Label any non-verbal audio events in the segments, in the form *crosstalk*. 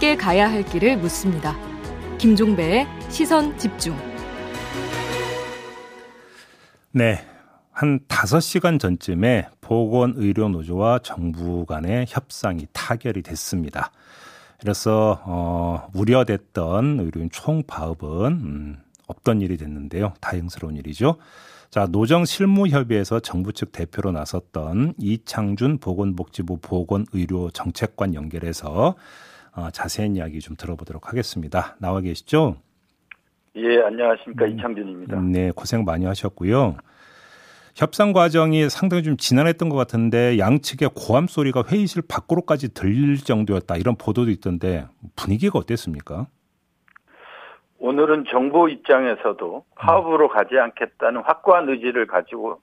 함께 가야 할 길을 묻습니다. 김종배의 시선 집중. 네. 한 5시간 전쯤에 보건의료노조와 정부 간의 협상이 타결이 됐습니다. 그래서 어, 우려됐던 의료인 총파업은 음, 없던 일이 됐는데요. 다행스러운 일이죠. 자, 노정 실무협의회에서 정부 측 대표로 나섰던 이창준 보건복지부 보건의료 정책관 연결해서 어, 자세한 이야기 좀 들어보도록 하겠습니다. 나와 계시죠? 예, 안녕하십니까. 음, 이창준입니다. 네, 고생 많이 하셨고요. 협상 과정이 상당히 좀 지난했던 것 같은데 양측의 고함 소리가 회의실 밖으로까지 들릴 정도였다 이런 보도도 있던데 분위기가 어땠습니까? 오늘은 정부 입장에서도 파업으로 가지 않겠다는 확고한 의지를 가지고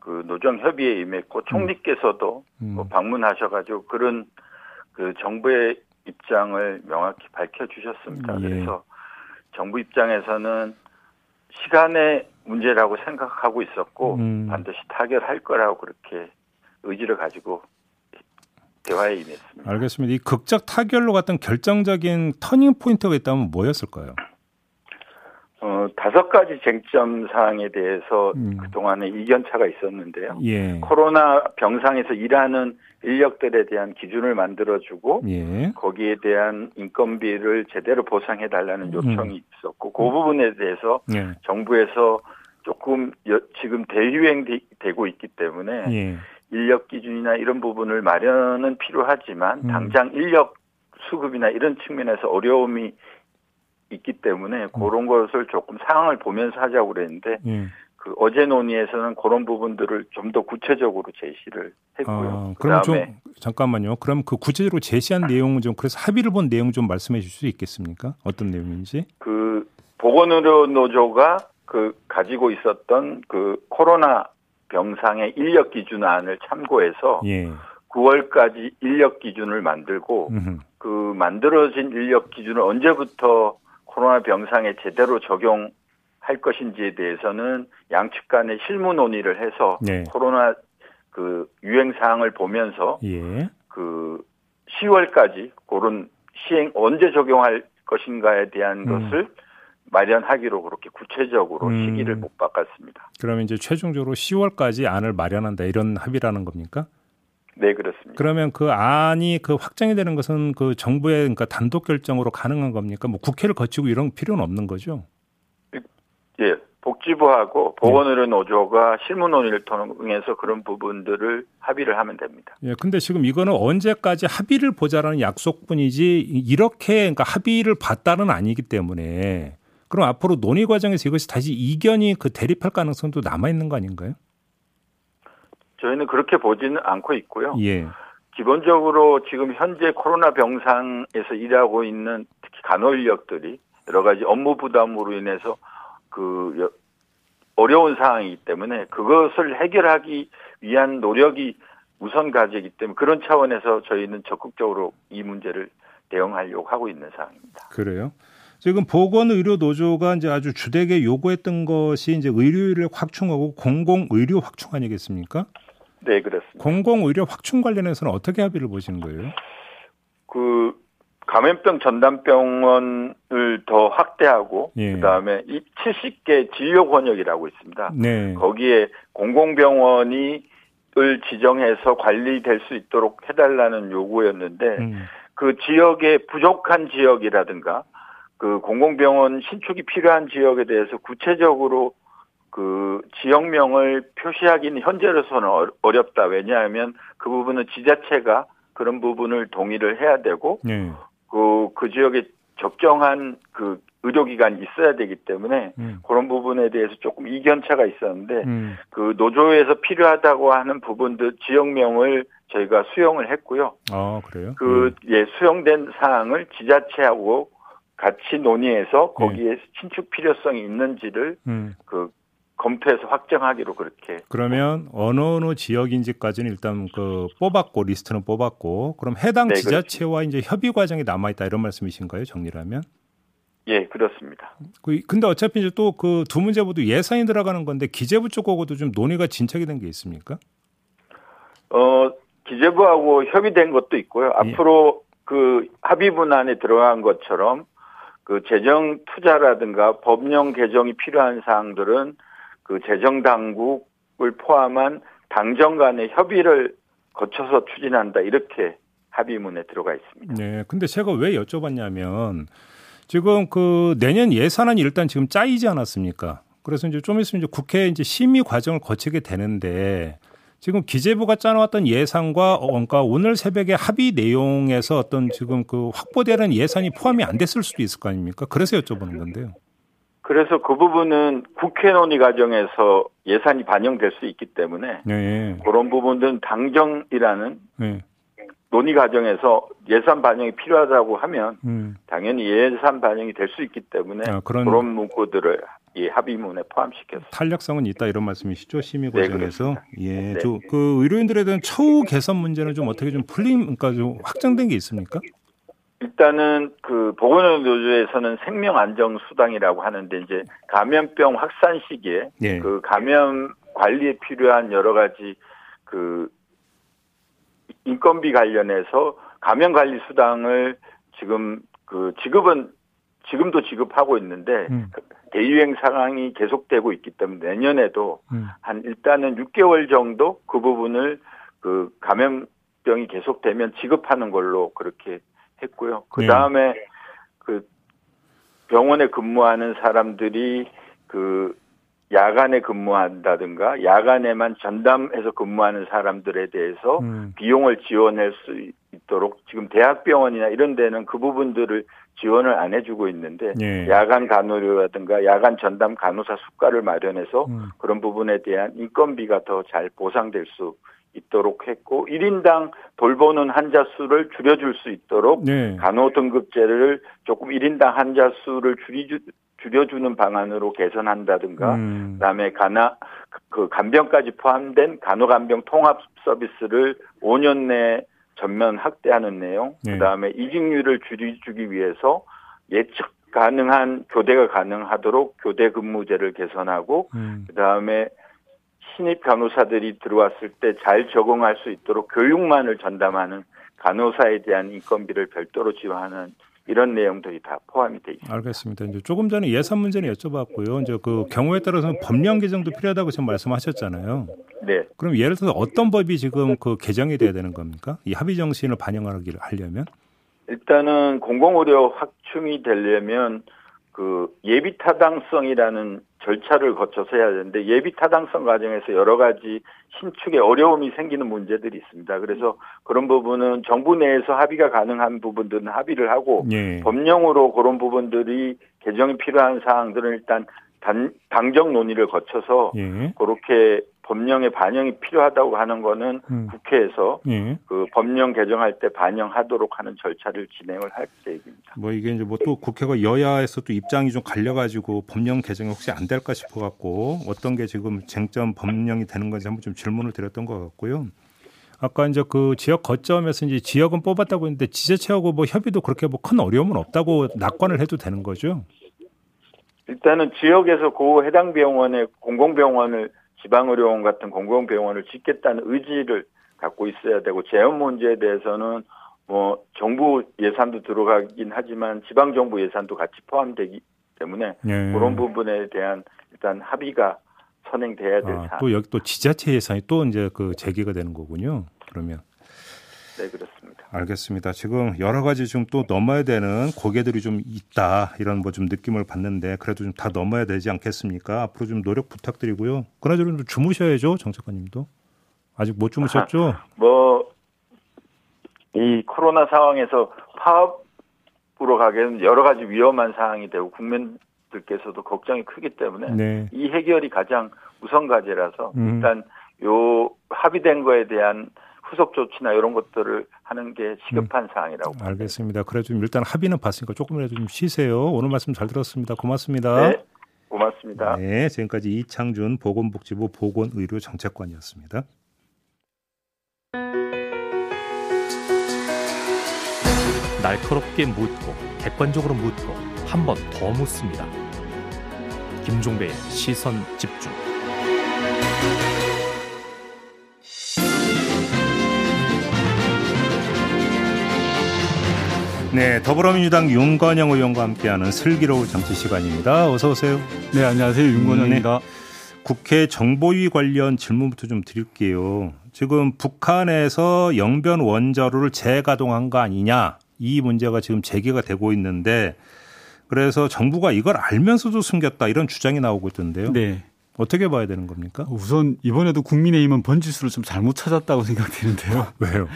그 노정 협의에 임했고 총리께서도 음. 뭐 방문하셔가지고 그런 그 정부의 입장을 명확히 밝혀주셨습니다. 예. 그래서 정부 입장에서는 시간의 문제라고 생각하고 있었고 음. 반드시 타결할 거라고 그렇게 의지를 가지고 대화에 임했습니다. 알겠습니다. 이 극적 타결로 갔던 결정적인 turning point가 있다면 뭐였을까요? 어, 다섯 가지 쟁점 사항에 대해서 음. 그동안에 이견차가 있었는데요. 예. 코로나 병상에서 일하는 인력들에 대한 기준을 만들어주고 예. 거기에 대한 인건비를 제대로 보상해 달라는 요청이 음. 있었고 그 부분에 대해서 예. 정부에서 조금 여, 지금 대유행되고 있기 때문에 예. 인력 기준이나 이런 부분을 마련은 필요하지만 음. 당장 인력 수급이나 이런 측면에서 어려움이 있기 때문에 음. 그런 것을 조금 상황을 보면서 하자고 그랬는데 예. 그 어제 논의에서는 그런 부분들을 좀 더 구체적으로 제시를 했고요. 아, 그럼 좀 잠깐만요. 그럼 그 구체적으로 제시한 내용은 좀 그래서 합의를 본 내용 좀 말씀해 주실 수 있겠습니까? 어떤 내용인지? 그 보건의료 노조가 그 가지고 있었던 그 코로나 병상의 인력 기준안을 참고해서 예. 9월까지 인력 기준을 만들고 음흠. 그 만들어진 인력 기준을 언제부터 코로나 병상에 제대로 적용할 것인지에 대해서는 양측 간의 실무 논의를 해서 네. 코로나 그 유행 사항을 보면서 예. 그 10월까지 그런 시행 언제 적용할 것인가에 대한 음. 것을 마련하기로 그렇게 구체적으로 음. 시기를 못 바꿨습니다. 그러면 이제 최종적으로 10월까지 안을 마련한다 이런 합의라는 겁니까? 네, 그렇습니다. 그러면 그 안이 그 확정이 되는 것은 그 정부의 그러니까 단독 결정으로 가능한 겁니까? 뭐 국회를 거치고 이런 필요는 없는 거죠? 예. 복지부하고 보건의료 노조가 실무 논의를 통해서 그런 부분들을 합의를 하면 됩니다. 예, 근데 지금 이거는 언제까지 합의를 보자라는 약속뿐이지 이렇게 그러니까 합의를 봤다는 아니기 때문에 그럼 앞으로 논의 과정에서 이것이 다시 이견이 그 대립할 가능성도 남아 있는 거 아닌가요? 저희는 그렇게 보지는 않고 있고요. 예. 기본적으로 지금 현재 코로나 병상에서 일하고 있는 특히 간호 인력들이 여러 가지 업무 부담으로 인해서 그 어려운 상황이기 때문에 그것을 해결하기 위한 노력이 우선 과제이기 때문에 그런 차원에서 저희는 적극적으로 이 문제를 대응하려고 하고 있는 상황입니다. 그래요? 지금 보건의료 노조가 이제 아주 주되게 요구했던 것이 이제 의료를 확충하고 공공의료 확충 아니겠습니까? 네, 그렇습니다. 공공의료 확충 관련해서는 어떻게 합의를 보시는 거예요? 그 감염병 전담병원을 더 확대하고 예. 그다음에 이 70개 진료 권역이라고 있습니다. 네. 거기에 공공병원이 을 지정해서 관리될 수 있도록 해달라는 요구였는데 음. 그 지역의 부족한 지역이라든가 그 공공병원 신축이 필요한 지역에 대해서 구체적으로 그 지역명을 표시하기는 현재로서는 어렵다. 왜냐하면 그 부분은 지자체가 그런 부분을 동의를 해야 되고 네. 그, 그 지역에 적정한 그 의료기관이 있어야 되기 때문에 음. 그런 부분에 대해서 조금 이견차가 있었는데 음. 그 노조에서 필요하다고 하는 부분들 지역명을 저희가 수용을 했고요. 아 그래요? 그 음. 예, 수용된 사항을 지자체하고 같이 논의해서 거기에 네. 신축 필요성이 있는지를 음. 그 검토해서 확정하기로 그렇게. 그러면 어느 어느 지역인지까지는 일단 그 뽑았고 리스트는 뽑았고 그럼 해당 네, 지자체와 그렇습니다. 이제 협의 과정이 남아 있다 이런 말씀이신가요? 정리하면? 예, 그렇습니다. 그 근데 어차피 이제 또 그 두 문제 모두 예산이 들어가는 건데 기재부 쪽하고도 좀 논의가 진척이 된 게 있습니까? 어, 기재부하고 협의된 것도 있고요. 예. 앞으로 그 합의문 안에 들어간 것처럼 그 재정 투자라든가 법령 개정이 필요한 사항들은 그 재정 당국을 포함한 당정 간의 협의를 거쳐서 추진한다 이렇게 합의문에 들어가 있습니다. 네. 근데 제가 왜 여쭤봤냐면 지금 그 내년 예산안이 일단 지금 짜이지 않았습니까? 그래서 이제 좀 있으면 이제 국회 이제 심의 과정을 거치게 되는데 지금 기재부가 짜놓았던 예산과 어, 그러니까 오늘 새벽에 합의 내용에서 어떤 지금 그 확보되는 예산이 포함이 안 됐을 수도 있을 거 아닙니까? 그래서 여쭤보는 건데요. 그래서 그 부분은 국회 논의 과정에서 예산이 반영될 수 있기 때문에 네. 그런 부분들은 당정이라는 네. 논의 과정에서 예산 반영이 필요하다고 하면 음. 당연히 예산 반영이 될 수 있기 때문에 아, 그런, 그런 문구들을 이 합의문에 포함시켰습니다. 탄력성은 있다 이런 말씀이시죠 심의 네, 과정에서 네, 예, 네. 그 의료인들에 대한 처우 개선 문제는 좀 어떻게 좀 풀림 그러니까 좀 확정된 게 있습니까? 일단은 그 보건의료노조에서는 생명 안정 수당이라고 하는데 이제 감염병 확산 시기에 예. 그 감염 관리에 필요한 여러 가지 그 인건비 관련해서 감염 관리 수당을 지금 그 지급은 지금도 지급하고 있는데 음. 대유행 상황이 계속되고 있기 때문에 내년에도 음. 한 일단은 6개월 정도 그 부분을 그 감염병이 계속되면 지급하는 걸로 그렇게 했고요. 그 다음에 네. 그 병원에 근무하는 사람들이 그 야간에 근무한다든가 야간에만 전담해서 근무하는 사람들에 대해서 음. 비용을 지원할 수 있도록 지금 대학병원이나 이런 데는 그 부분들을 지원을 안 해주고 있는데 예. 야간 간호료라든가 야간 전담 간호사 수가를 마련해서 음. 그런 부분에 대한 인건비가 더 잘 보상될 수 있도록 했고 1인당 돌보는 환자 수를 줄여줄 수 있도록 네. 간호 등급제를 조금 1인당 환자 수를 줄이 줄여주는 방안으로 개선한다든가 음. 그다음에 간화 그 간병까지 포함된 간호간병 통합 서비스를 5년 내 전면 확대하는 내용 네. 그다음에 이직률을 줄여주기 위해서 예측 가능한 교대가 가능하도록 교대 근무제를 개선하고 음. 그다음에 신입 간호사들이 들어왔을 때 잘 적응할 수 있도록 교육만을 전담하는 간호사에 대한 인건비를 별도로 지원하는 이런 내용들이 다 포함이 돼 있습니다. 알겠습니다. 이제 조금 전에 예산 문제는 여쭤봤고요. 이제 그 경우에 따라서는 법령 개정도 필요하다고 지금 말씀하셨잖아요. 네. 그럼 예를 들어서 어떤 법이 지금 그 개정이 돼야 되는 겁니까? 이 합의 정신을 반영하기 하려면? 일단은 공공의료 확충이 되려면 그 예비 타당성이라는 절차를 거쳐서 해야 되는데 예비 타당성 과정에서 여러 가지 신축에 어려움이 생기는 문제들이 있습니다. 그래서 그런 부분은 정부 내에서 합의가 가능한 부분들은 합의를 하고 예. 법령으로 그런 부분들이 개정이 필요한 사항들은 일단 단, 당정 논의를 거쳐서 예. 그렇게 법령에 반영이 필요하다고 하는 거는 음. 국회에서 예. 그 법령 개정할 때 반영하도록 하는 절차를 진행을 할 계획입니다. 뭐 이게 이제 뭐 또 국회가 여야에서 또 입장이 좀 갈려가지고 법령 개정이 혹시 안 될까 싶어갖고 어떤 게 지금 쟁점 법령이 되는 건지 한번 좀 질문을 드렸던 것 같고요. 아까 이제 그 지역 거점에서 이제 지역은 뽑았다고 했는데 지자체하고 뭐 협의도 그렇게 뭐 큰 어려움은 없다고 낙관을 해도 되는 거죠? 일단은 지역에서 그 해당 병원에 공공병원을 지방의료원 같은 공공병원을 짓겠다는 의지를 갖고 있어야 되고 재원 문제에 대해서는 뭐 정부 예산도 들어가긴 하지만 지방 정부 예산도 같이 포함되기 때문에 네. 그런 부분에 대한 일단 합의가 선행돼야 될 아, 사안. 또 여기 또 지자체 예산이 또 이제 그 재개가 되는 거군요. 그러면. 네, 그렇습니다. 알겠습니다. 지금 여러 가지 좀 또 넘어야 되는 고개들이 좀 있다 이런 뭐 좀 느낌을 받는데 그래도 좀 다 넘어야 되지 않겠습니까? 앞으로 좀 노력 부탁드리고요. 그나저나 좀 주무셔야죠, 정책관님도. 아직 못 주무셨죠? *laughs* 뭐이 코로나 상황에서 파업으로 가기에는 여러 가지 위험한 상황이 되고 국민들께서도 걱정이 크기 때문에 네. 이 해결이 가장 우선 과제라서 음. 일단 요 합의된 거에 대한 후속 조치나 이런 것들을 하는 게 시급한 음. 사항이라고. 알겠습니다. 그래 좀 일단 합의는 봤으니까 조금이라도 좀 쉬세요. 오늘 말씀 잘 들었습니다. 고맙습니다. 네, 고맙습니다. 네, 지금까지 이창준 보건복지부 보건의료정책관이었습니다. 날카롭게 묻고 객관적으로 묻고 한 번 더 묻습니다. 김종배의 시선 집중. 네, 더불어민주당 윤건영 의원과 함께하는 슬기로운 정치 시간입니다. 어서 오세요. 네, 안녕하세요. 윤건영입니다. 네. 국회 정보위 관련 질문부터 좀 드릴게요. 지금 북한에서 영변 원자로를 재가동한 거 아니냐 이 문제가 지금 제기가 되고 있는데 그래서 정부가 이걸 알면서도 숨겼다 이런 주장이 나오고 있던데요. 네. 어떻게 봐야 되는 겁니까? 우선 이번에도 국민의힘은 번지수를 좀 잘못 찾았다고 생각되는데요. *laughs* 왜요?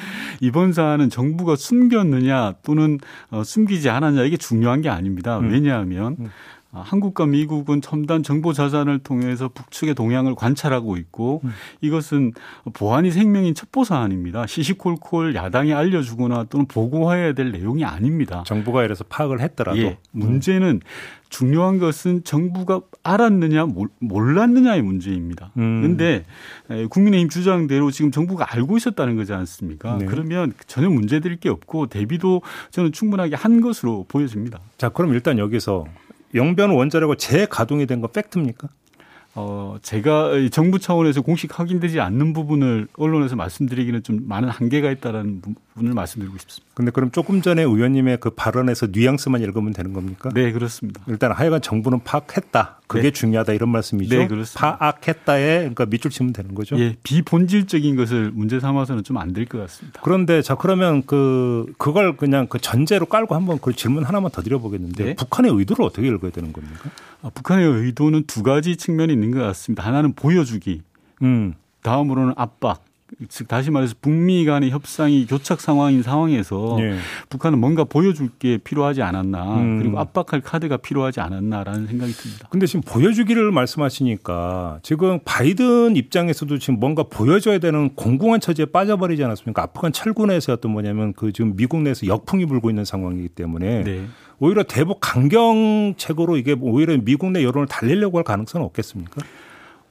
이번 사안은 정부가 숨겼느냐 또는 어, 숨기지 않았냐 이게 중요한 게 아닙니다. 음. 왜냐하면 음. 아, 한국과 미국은 첨단 정보 자산을 통해서 북측의 동향을 관찰하고 있고 음. 이것은 보안이 생명인 첩보 사안입니다. 시시콜콜 야당이 알려주거나 또는 보고해야 될 내용이 아닙니다. 정부가 이래서 파악을 했더라도 예, 문제는 중요한 것은 정부가 알았느냐 몰랐느냐의 문제입니다. 그런데 음. 국민의힘 주장대로 지금 정부가 알고 있었다는 거지 않습니까? 네. 그러면 전혀 문제될 게 없고 대비도 저는 충분하게 한 것으로 보여집니다. 자, 그럼 일단 여기서 영변 원자력을 재가동이 된 건 팩트입니까? 어, 제가 정부 차원에서 공식 확인되지 않는 부분을 언론에서 말씀드리기는 좀 많은 한계가 있다는 부분을 말씀드리고 싶습니다. 근데 그럼 조금 전에 의원님의 그 발언에서 뉘앙스만 읽으면 되는 겁니까? 네, 그렇습니다. 일단 하여간 정부는 파악했다. 그게 네. 중요하다 이런 말씀이죠. 네, 그렇습니다. 파악했다에 그러니까 밑줄 치면 되는 거죠. 예, 비본질적인 것을 문제 삼아서는 좀 안 될 것 같습니다. 그런데 자 그러면 그 그걸 그냥 그 전제로 깔고 한번 그 질문 하나만 더 드려보겠는데 네. 북한의 의도를 어떻게 읽어야 되는 겁니까? 아, 북한의 의도는 두 가지 측면이 있는 것 같습니다. 하나는 보여주기, 음. 다음으로는 압박. 즉 다시 말해서 북미 간의 협상이 교착 상황인 상황에서 네. 북한은 뭔가 보여줄 게 필요하지 않았나 음. 그리고 압박할 카드가 필요하지 않았나라는 생각이 듭니다. 근데 지금 보여주기를 말씀하시니까 지금 바이든 입장에서도 지금 뭔가 보여줘야 되는 공공한 처지에 빠져버리지 않았습니까? 아프간 철군에서 어떤 뭐냐면 그 지금 미국 내에서 역풍이 불고 있는 상황이기 때문에 네. 오히려 대북 강경책으로 이게 오히려 미국 내 여론을 달리려고 할 가능성은 없겠습니까?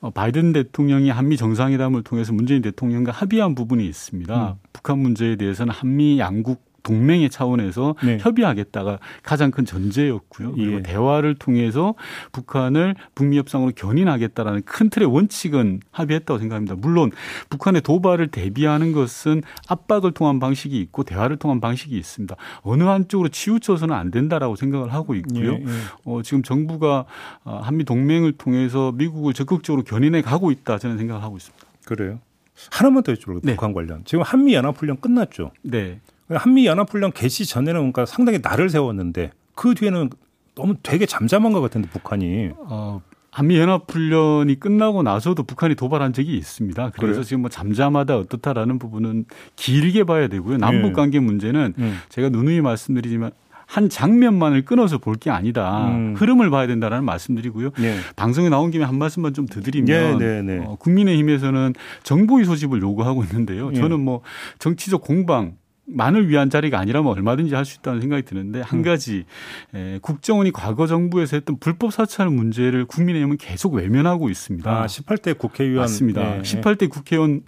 어, 바이든 대통령이 한미 정상회담을 통해서 문재인 대통령과 합의한 부분이 있습니다. 음. 북한 문제에 대해서는 한미 양국 동맹의 차원에서 네. 협의하겠다가 가장 큰 전제였고요. 그리고 예. 대화를 통해서 북한을 북미 협상으로 견인하겠다라는 큰 틀의 원칙은 합의했다고 생각합니다. 물론 북한의 도발을 대비하는 것은 압박을 통한 방식이 있고 대화를 통한 방식이 있습니다. 어느 한쪽으로 치우쳐서는 안 된다라고 생각을 하고 있고요. 예. 예. 어, 지금 정부가 어, 한미 동맹을 통해서 미국을 적극적으로 견인해 가고 있다 저는 생각을 하고 있습니다. 그래요? 하나만 더 여쭤볼게요. 네. 북한 관련. 지금 한미 연합 훈련 끝났죠. 네. 한미 연합훈련 개시 전에는 그러니까 상당히 날을 세웠는데 그 뒤에는 너무 되게 잠잠한 것 같은데 북한이. 어, 한미 연합훈련이 끝나고 나서도 북한이 도발한 적이 있습니다. 그래서 그래요? 지금 뭐 잠잠하다 어떻다라는 부분은 길게 봐야 되고요. 남북 네. 관계 문제는 네. 제가 누누이 말씀드리지만 한 장면만을 끊어서 볼 게 아니다. 음. 흐름을 봐야 된다라는 말씀드리고요. 네. 방송에 나온 김에 한 말씀만 좀더 드리면 네, 네, 네, 어, 국민의힘에서는 정보위 소집을 요구하고 있는데요. 저는 뭐 정치적 공방 만을 위한 자리가 아니라면 얼마든지 할 수 있다는 생각이 드는데 한 음. 가지 에, 국정원이 과거 정부에서 했던 불법 사찰 문제를 국민의힘은 계속 외면하고 있습니다. 아, 18대 국회의원 맞습니다. 네. 18대 국회의원에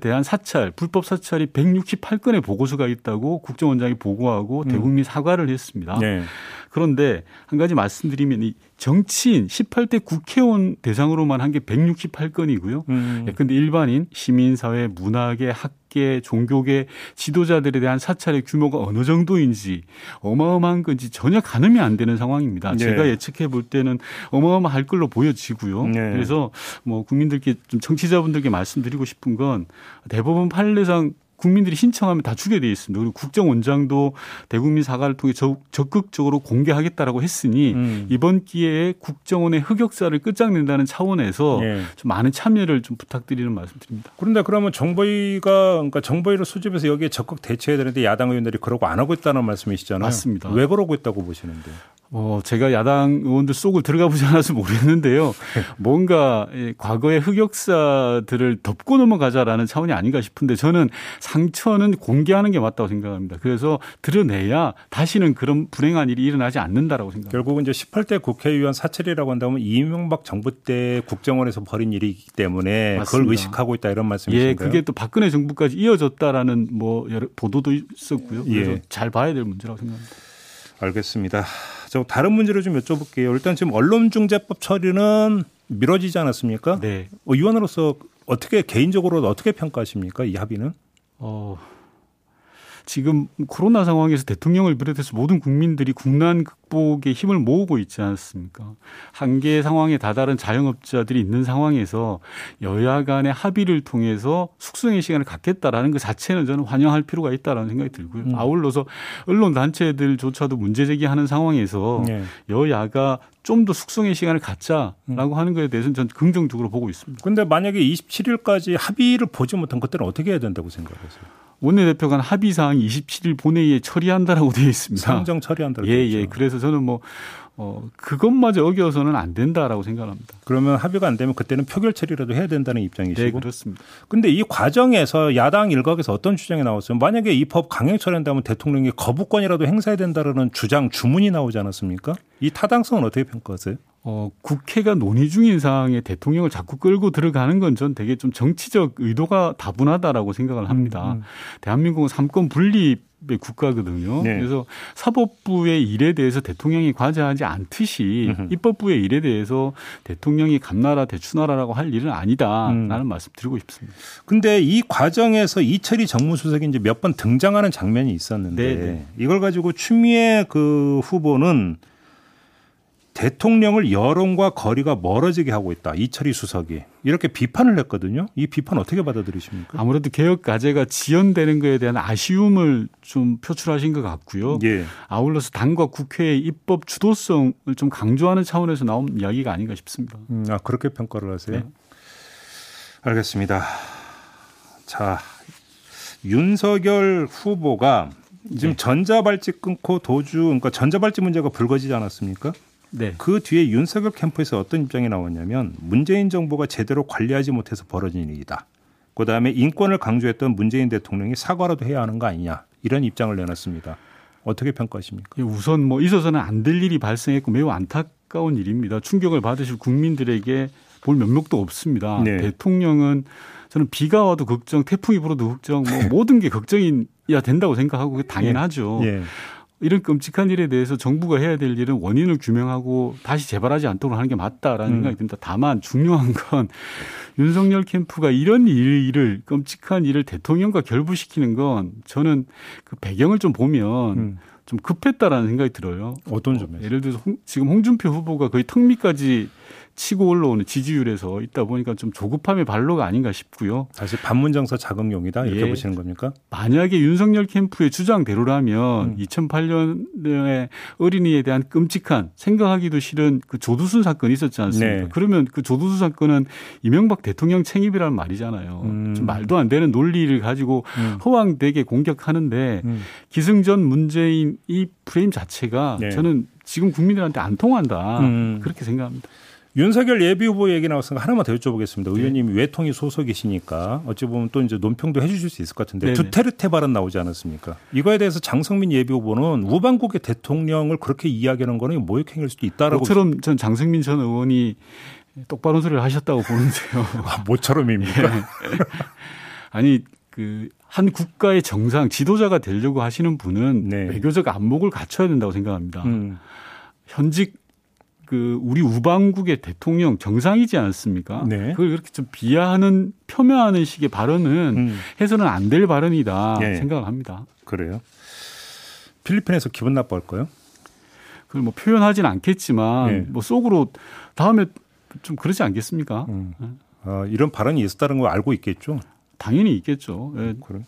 대한 사찰, 불법 사찰이 168건의 보고서가 있다고 국정원장이 보고하고 음. 대국민 사과를 했습니다. 네. 그런데 한 가지 말씀드리면 이 정치인 18대 국회의원 대상으로만 한 게 168건이고요. 음. 예, 근데 일반인, 시민 사회, 문화계, 학 계, 종교계 지도자들에 대한 사찰의 규모가 어느 정도인지 어마어마한 건지 전혀 가늠이 안 되는 상황입니다. 네. 제가 예측해 볼 때는 어마어마할 걸로 보여지고요. 네. 그래서 뭐 국민들께 좀 청취자분들께 말씀드리고 싶은 건 대법원 판례상 국민들이 신청하면 다 주게 돼 있습니다. 그리고 국정원장도 대국민 사과를 통해 적극적으로 공개하겠다라고 했으니 음. 이번 기회에 국정원의 흑역사를 끝장낸다는 차원에서 예. 좀 많은 참여를 좀 부탁드리는 말씀드립니다. 그런데 그러면 정보위가 그러니까 정보위를 수집해서 여기에 적극 대처해야 되는데 야당 의원들이 그러고 안 하고 있다는 말씀이시잖아요. 맞습니다. 왜 그러고 있다고 보시는데? 어, 제가 야당 의원들 속을 들어가 보지 않아서 모르겠는데요. 뭔가 과거의 흑역사들을 덮고 넘어가자라는 차원이 아닌가 싶은데 저는 상처는 공개하는 게 맞다고 생각합니다. 그래서 드러내야 다시는 그런 불행한 일이 일어나지 않는다라고 생각합니다. 결국은 이제 18대 국회의원 사찰이라고 한다면 이명박 정부 때 국정원에서 벌인 일이기 때문에 맞습니다. 그걸 의식하고 있다 이런 말씀이신가요? 예, 그게 또 박근혜 정부까지 이어졌다라는 뭐 보도도 있었고요. 그래서 예. 잘 봐야 될 문제라고 생각합니다. 알겠습니다. 저 다른 문제를 좀 여쭤볼게요. 일단 지금 언론중재법 처리는 미뤄지지 않았습니까? 네. 어, 의원으로서 어떻게 개인적으로 어떻게 평가하십니까? 이 합의는? 어, 지금 코로나 상황에서 대통령을 비롯해서 모든 국민들이 국난 극복에 힘을 모으고 있지 않습니까? 한계 상황에 다다른 자영업자들이 있는 상황에서 여야 간의 합의를 통해서 숙성의 시간을 갖겠다라는 것 자체는 저는 환영할 필요가 있다라는 생각이 들고요. 음. 아울러서 언론 단체들조차도 문제 제기하는 상황에서 네. 여야가 좀 더 숙성의 시간을 갖자라고 음. 하는 것에 대해서는 저는 긍정적으로 보고 있습니다. 그런데 만약에 27일까지 합의를 보지 못한 것들은 어떻게 해야 된다고 생각하세요? 원내대표 간 합의 사항 27일 본회의에 처리한다라고 되어 있습니다. 상정 처리한다고. 예, 예. 그래서 저는 뭐 어, 그것마저 어겨서는 안 된다라고 생각합니다. 그러면 합의가 안 되면 그때는 표결 처리라도 해야 된다는 입장이시고. 네, 그렇습니다. 근데 이 과정에서 야당 일각에서 어떤 주장이 나왔어요? 만약에 이 법 강행 처리한다면 대통령이 거부권이라도 행사해야 된다는 주장 주문이 나오지 않았습니까? 이 타당성은 어떻게 평가하세요? 어, 국회가 논의 중인 사항에 대통령을 자꾸 끌고 들어가는 건 전 되게 좀 정치적 의도가 다분하다라고 생각을 합니다. 음, 음. 대한민국은 삼권 분립 의 국가거든요. 네. 그래서 사법부의 일에 대해서 대통령이 과제하지 않듯이 음흠. 입법부의 일에 대해서 대통령이 감나라 대추나라라고 할 일은 아니다라는 음. 말씀 드리고 싶습니다. 근데 이 과정에서 이철이 정무수석이 이제 몇 번 등장하는 장면이 있었는데 네네. 네. 이걸 가지고 추미애 그 후보는 대통령을 여론과 거리가 멀어지게 하고 있다. 이철희 수석이 이렇게 비판을 했거든요. 이 비판 어떻게 받아들이십니까? 아무래도 개혁 과제가 지연되는 것에 대한 아쉬움을 좀 표출하신 것 같고요. 예. 아울러서 당과 국회의 입법 주도성을 좀 강조하는 차원에서 나온 이야기가 아닌가 싶습니다. 음, 아 그렇게 평가를 하세요? 네. 알겠습니다. 자 윤석열 후보가 지금 네. 전자발찌 끊고 도주, 그러니까 전자발찌 문제가 불거지지 않았습니까? 네. 그 뒤에 윤석열 캠프에서 어떤 입장이 나왔냐면 문재인 정부가 제대로 관리하지 못해서 벌어진 일이다. 그다음에 인권을 강조했던 문재인 대통령이 사과라도 해야 하는 거 아니냐 이런 입장을 내놨습니다. 어떻게 평가하십니까? 예, 우선 뭐 있어서는 안 될 일이 발생했고 매우 안타까운 일입니다. 충격을 받으실 국민들에게 볼 면목도 없습니다. 네. 대통령은 저는 비가 와도 걱정, 태풍이 불어도 걱정, 뭐 *laughs* 모든 게 걱정이야 된다고 생각하고 당연하죠. 예. 예. 이런 끔찍한 일에 대해서 정부가 해야 될 일은 원인을 규명하고 다시 재발하지 않도록 하는 게 맞다라는 음. 생각이 듭니다. 다만 중요한 건 윤석열 캠프가 이런 일을 끔찍한 일을 대통령과 결부시키는 건 저는 그 배경을 좀 보면 음. 좀 급했다라는 생각이 들어요. 어떤 점에서? 예를 들어서 홍, 지금 홍준표 후보가 거의 턱밑까지 치고 올라오는 지지율에서 있다 보니까 좀 조급함의 발로가 아닌가 싶고요. 사실 반문정서 자극용이다 이렇게 예. 보시는 겁니까? 만약에 윤석열 캠프의 주장대로라면 음. 2008년에 어린이에 대한 끔찍한 생각하기도 싫은 그 조두순 사건이 있었지 않습니까? 네. 그러면 그 조두순 사건은 이명박 대통령 책임이라는 말이잖아요. 음. 좀 말도 안 되는 논리를 가지고 음. 허황되게 공격하는데 음. 기승전 문재인 이 프레임 자체가 네. 저는 지금 국민들한테 안 통한다 음. 그렇게 생각합니다. 윤석열 예비 후보 얘기 나왔으니까 하나만 더 여쭤보겠습니다. 네. 의원님이 외통위 소속이시니까 어찌 보면 또 이제 논평도 해주실 수 있을 것 같은데 네네. 두테르테 발언 나오지 않았습니까? 이거에 대해서 장성민 예비 후보는 우방국의 대통령을 그렇게 이야기하는 거는 모욕행위일 수도 있다라고. 모처럼 전 장성민 전 의원이 똑바른 소리를 하셨다고 보는데요. *laughs* 아, 모처럼입니까? 네. 아니 그 한 국가의 정상 지도자가 되려고 하시는 분은 네. 외교적 안목을 갖춰야 된다고 생각합니다. 음. 현직 그 우리 우방국의 대통령 정상이지 않습니까? 네. 그걸 그렇게 좀 비하하는 폄훼하는 식의 발언은 음. 해서는 안 될 발언이다 네. 생각을 합니다. 그래요? 필리핀에서 기분 나빠할까요? 그걸 뭐 표현하진 않겠지만 네. 뭐 속으로 다음에 좀 그러지 않겠습니까? 음. 아, 이런 발언이 있었다는 걸 알고 있겠죠. 당연히 있겠죠. 예. 그래.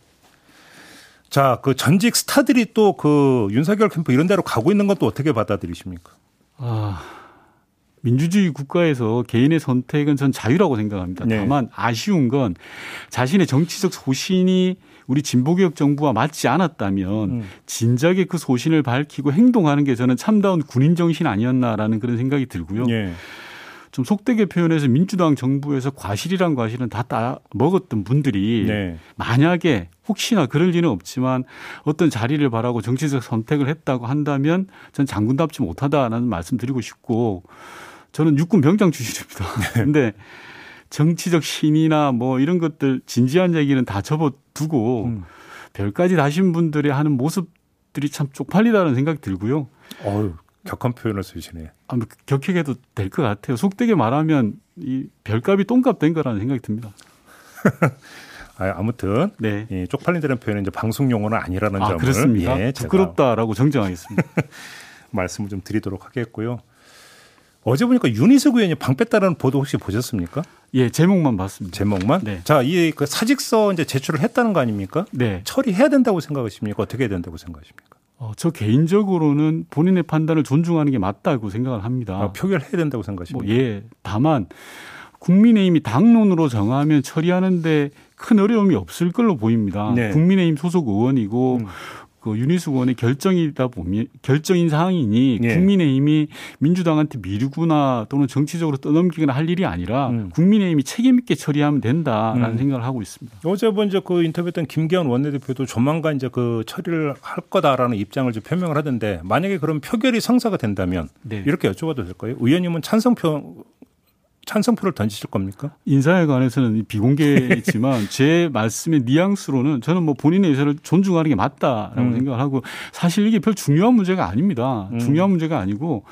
자, 그 전직 스타들이 또 그 윤석열 캠프 이런 데로 가고 있는 것도 어떻게 받아들이십니까? 아. 민주주의 국가에서 개인의 선택은 전 자유라고 생각합니다. 네. 다만 아쉬운 건 자신의 정치적 소신이 우리 진보개혁 정부와 맞지 않았다면 음. 진작에 그 소신을 밝히고 행동하는 게 저는 참다운 군인 정신 아니었나라는 그런 생각이 들고요. 네. 좀 속되게 표현해서 민주당 정부에서 과실이란 과실은 다 따 먹었던 분들이 네. 만약에 혹시나 그럴 리는 없지만 어떤 자리를 바라고 정치적 선택을 했다고 한다면 전 장군답지 못하다라는 말씀 드리고 싶고 저는 육군 병장 출신입니다. *laughs* 네. 근데 정치적 신이나 뭐 이런 것들 진지한 얘기는 다 접어두고 음. 별까지 다신 분들이 하는 모습들이 참 쪽팔리다는 생각이 들고요. 어유 격한 표현을 쓰시네. 아, 뭐 격하게도 될 것 같아요. 속되게 말하면 이 별값이 똥값 된 거라는 생각이 듭니다. *laughs* 아, 무튼 네. 예, 쪽팔린다는 표현은 이제 방송 용어는 아니라는 아, 점을 그렇습니다. 예, 부끄럽다라고 정정하겠습니다. *laughs* 말씀을 좀 드리도록 하겠고요. 어제 보니까 윤희숙 의원이 방 뺐다는 보도 혹시 보셨습니까? 예, 제목만 봤습니다. 제목만? 네. 자, 이 그 사직서 이제 제출을 했다는 거 아닙니까? 네. 처리해야 된다고 생각하십니까? 어떻게 해야 된다고 생각하십니까? 어, 저 개인적으로는 본인의 판단을 존중하는 게 맞다고 생각을 합니다. 아, 표결해야 된다고 생각하십니까? 뭐, 예. 다만 국민의힘이 당론으로 정하면 처리하는데 큰 어려움이 없을 걸로 보입니다. 네. 국민의힘 소속 의원이고 음. 그 윤희숙 의원의 결정이다 보면 결정인 사항이니 예. 국민의힘이 민주당한테 미루거나 또는 정치적으로 떠넘기거나 할 일이 아니라 음. 국민의힘이 책임 있게 처리하면 된다라는 음. 생각을 하고 있습니다. 어제 먼저 그 인터뷰했던 김기현 원내대표도 조만간 이제 그 처리를 할 거다라는 입장을 좀 표명을 하던데 만약에 그럼 표결이 성사가 된다면 네. 이렇게 여쭤봐도 될까요? 의원님은 찬성 표 찬성표를 던지실 겁니까? 인사에 관해서는 비공개지만 제 말씀의 뉘앙스로는 저는 뭐 본인의 의사를 존중하는 게 맞다라고 음. 생각을 하고 사실 이게 별 중요한 문제가 아닙니다. 음. 중요한 문제가 아니고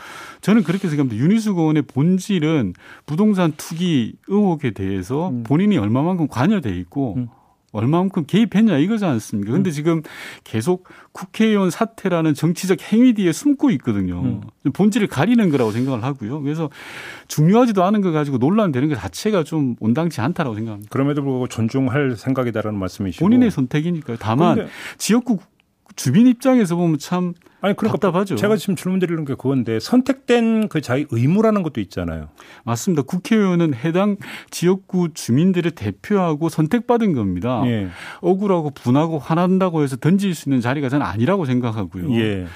저는 그렇게 생각합니다. 의원의 본질은 부동산 투기 의혹에 대해서 음. 본인이 얼마만큼 관여돼 있고 음. 얼마만큼 개입했냐 이거지 않습니까? 근데 음. 지금 계속 국회의원 사퇴라는 정치적 행위 뒤에 숨고 있거든요. 음. 본질을 가리는 거라고 생각을 하고요. 그래서 중요하지도 않은 거 가지고 논란되는 것 자체가 좀 온당치 않다라고 생각합니다. 그럼에도 불구하고 존중할 생각이다라는 말씀이시고 본인의 선택이니까요. 다만 지역구 주민 입장에서 보면 참 아니 그러니까 답답하죠. 제가 지금 질문 드리는 게 그건데 선택된 그 자기 의무라는 것도 있잖아요. 맞습니다. 국회의원은 해당 지역구 주민들을 대표하고 선택받은 겁니다. 예. 억울하고 분하고 화난다고 해서 던질 수 있는 자리가 저는 아니라고 생각하고요. 예.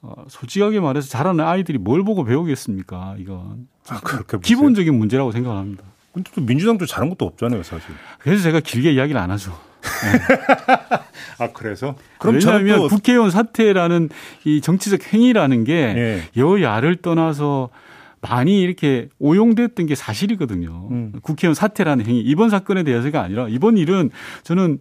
어, 솔직하게 말해서 자라는 아이들이 뭘 보고 배우겠습니까? 이건 아, 그렇게 기본적인 문제라고 생각합니다. 근데 또 민주당도 잘한 것도 없잖아요, 사실. 그래서 제가 길게 이야기를 안 하죠. *laughs* 아 그래서 그럼 왜냐하면 국회의원 사퇴라는 이 정치적 행위라는 게 예. 여야를 떠나서 많이 이렇게 오용됐던 게 사실이거든요. 음. 국회의원 사퇴라는 행위 이번 사건에 대해서가 아니라 이번 일은 저는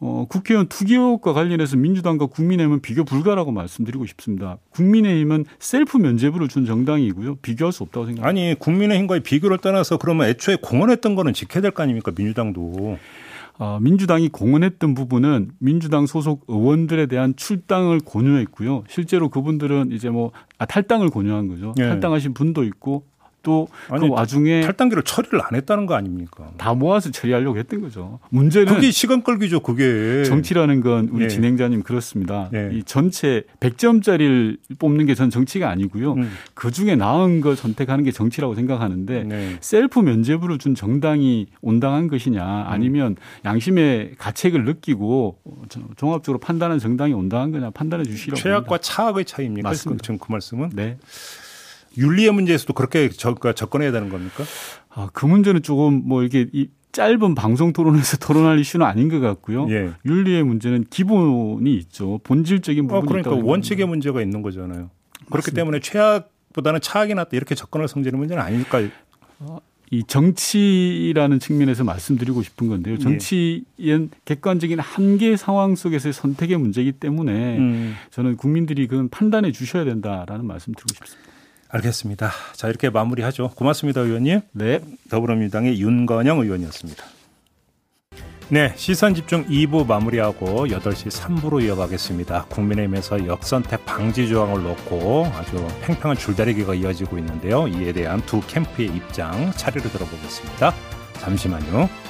어, 국회의원 투기 의혹과 관련해서 민주당과 국민의힘은 비교 불가라고 말씀드리고 싶습니다. 국민의힘은 셀프 면죄부를 준 정당이고요. 비교할 수 없다고 생각합니다. 아니, 국민의힘과의 비교를 떠나서 그러면 애초에 공언했던 거는 지켜야 될 거 아닙니까? 민주당도. 어, 민주당이 공언했던 부분은 민주당 소속 의원들에 대한 출당을 권유했고요. 실제로 그분들은 이제 뭐 아, 탈당을 권유한 거죠. 네. 탈당하신 분도 있고 또 그 와중에 탈당계를 처리를 안 했다는 거 아닙니까? 다 모아서 처리하려고 했던 거죠. 문제는 그게 시간 끌기죠. 그게 정치라는 건 우리 네. 진행자님 그렇습니다. 네. 이 전체 100점짜리를 뽑는 게 전 정치가 아니고요. 음. 그 중에 나은 걸 선택하는 게 정치라고 생각하는데 네. 셀프 면제부를 준 정당이 온당한 것이냐 아니면 양심의 가책을 느끼고 종합적으로 판단한 정당이 온당한 거냐 판단해 주시라고 최악과 합니다. 차악의 차이입니까? 맞습니다. 지금 그 말씀은 네. 윤리의 문제에서도 그렇게 접근해야 되는 겁니까? 아, 그 문제는 조금 뭐 이게 이 짧은 방송 토론에서 *laughs* 토론할 이슈는 아닌 것 같고요. 예. 윤리의 문제는 기본이 있죠. 본질적인 부분이 아, 그러니까 원칙의 문제가 있는 거잖아요. 맞습니다. 그렇기 때문에 최악보다는 차악이 낫다 이렇게 접근할 성질의 문제는 아닐까. 어, 이 정치라는 측면에서 말씀드리고 싶은 건데요. 예. 정치엔 예. 객관적인 한계 상황 속에서의 선택의 문제이기 때문에 음. 저는 국민들이 그건 판단해 주셔야 된다라는 말씀 드리고 싶습니다. 알겠습니다. 자, 이렇게 마무리하죠. 고맙습니다, 의원님. 네. 더불어민주당의 윤건영 의원이었습니다. 네, 시선 집중 2부 마무리하고 8시 3부로 이어가겠습니다. 국민의힘에서 역선택 방지 조항을 놓고 아주 팽팽한 줄다리기가 이어지고 있는데요. 이에 대한 두 캠프의 입장 차례로 들어보겠습니다. 잠시만요.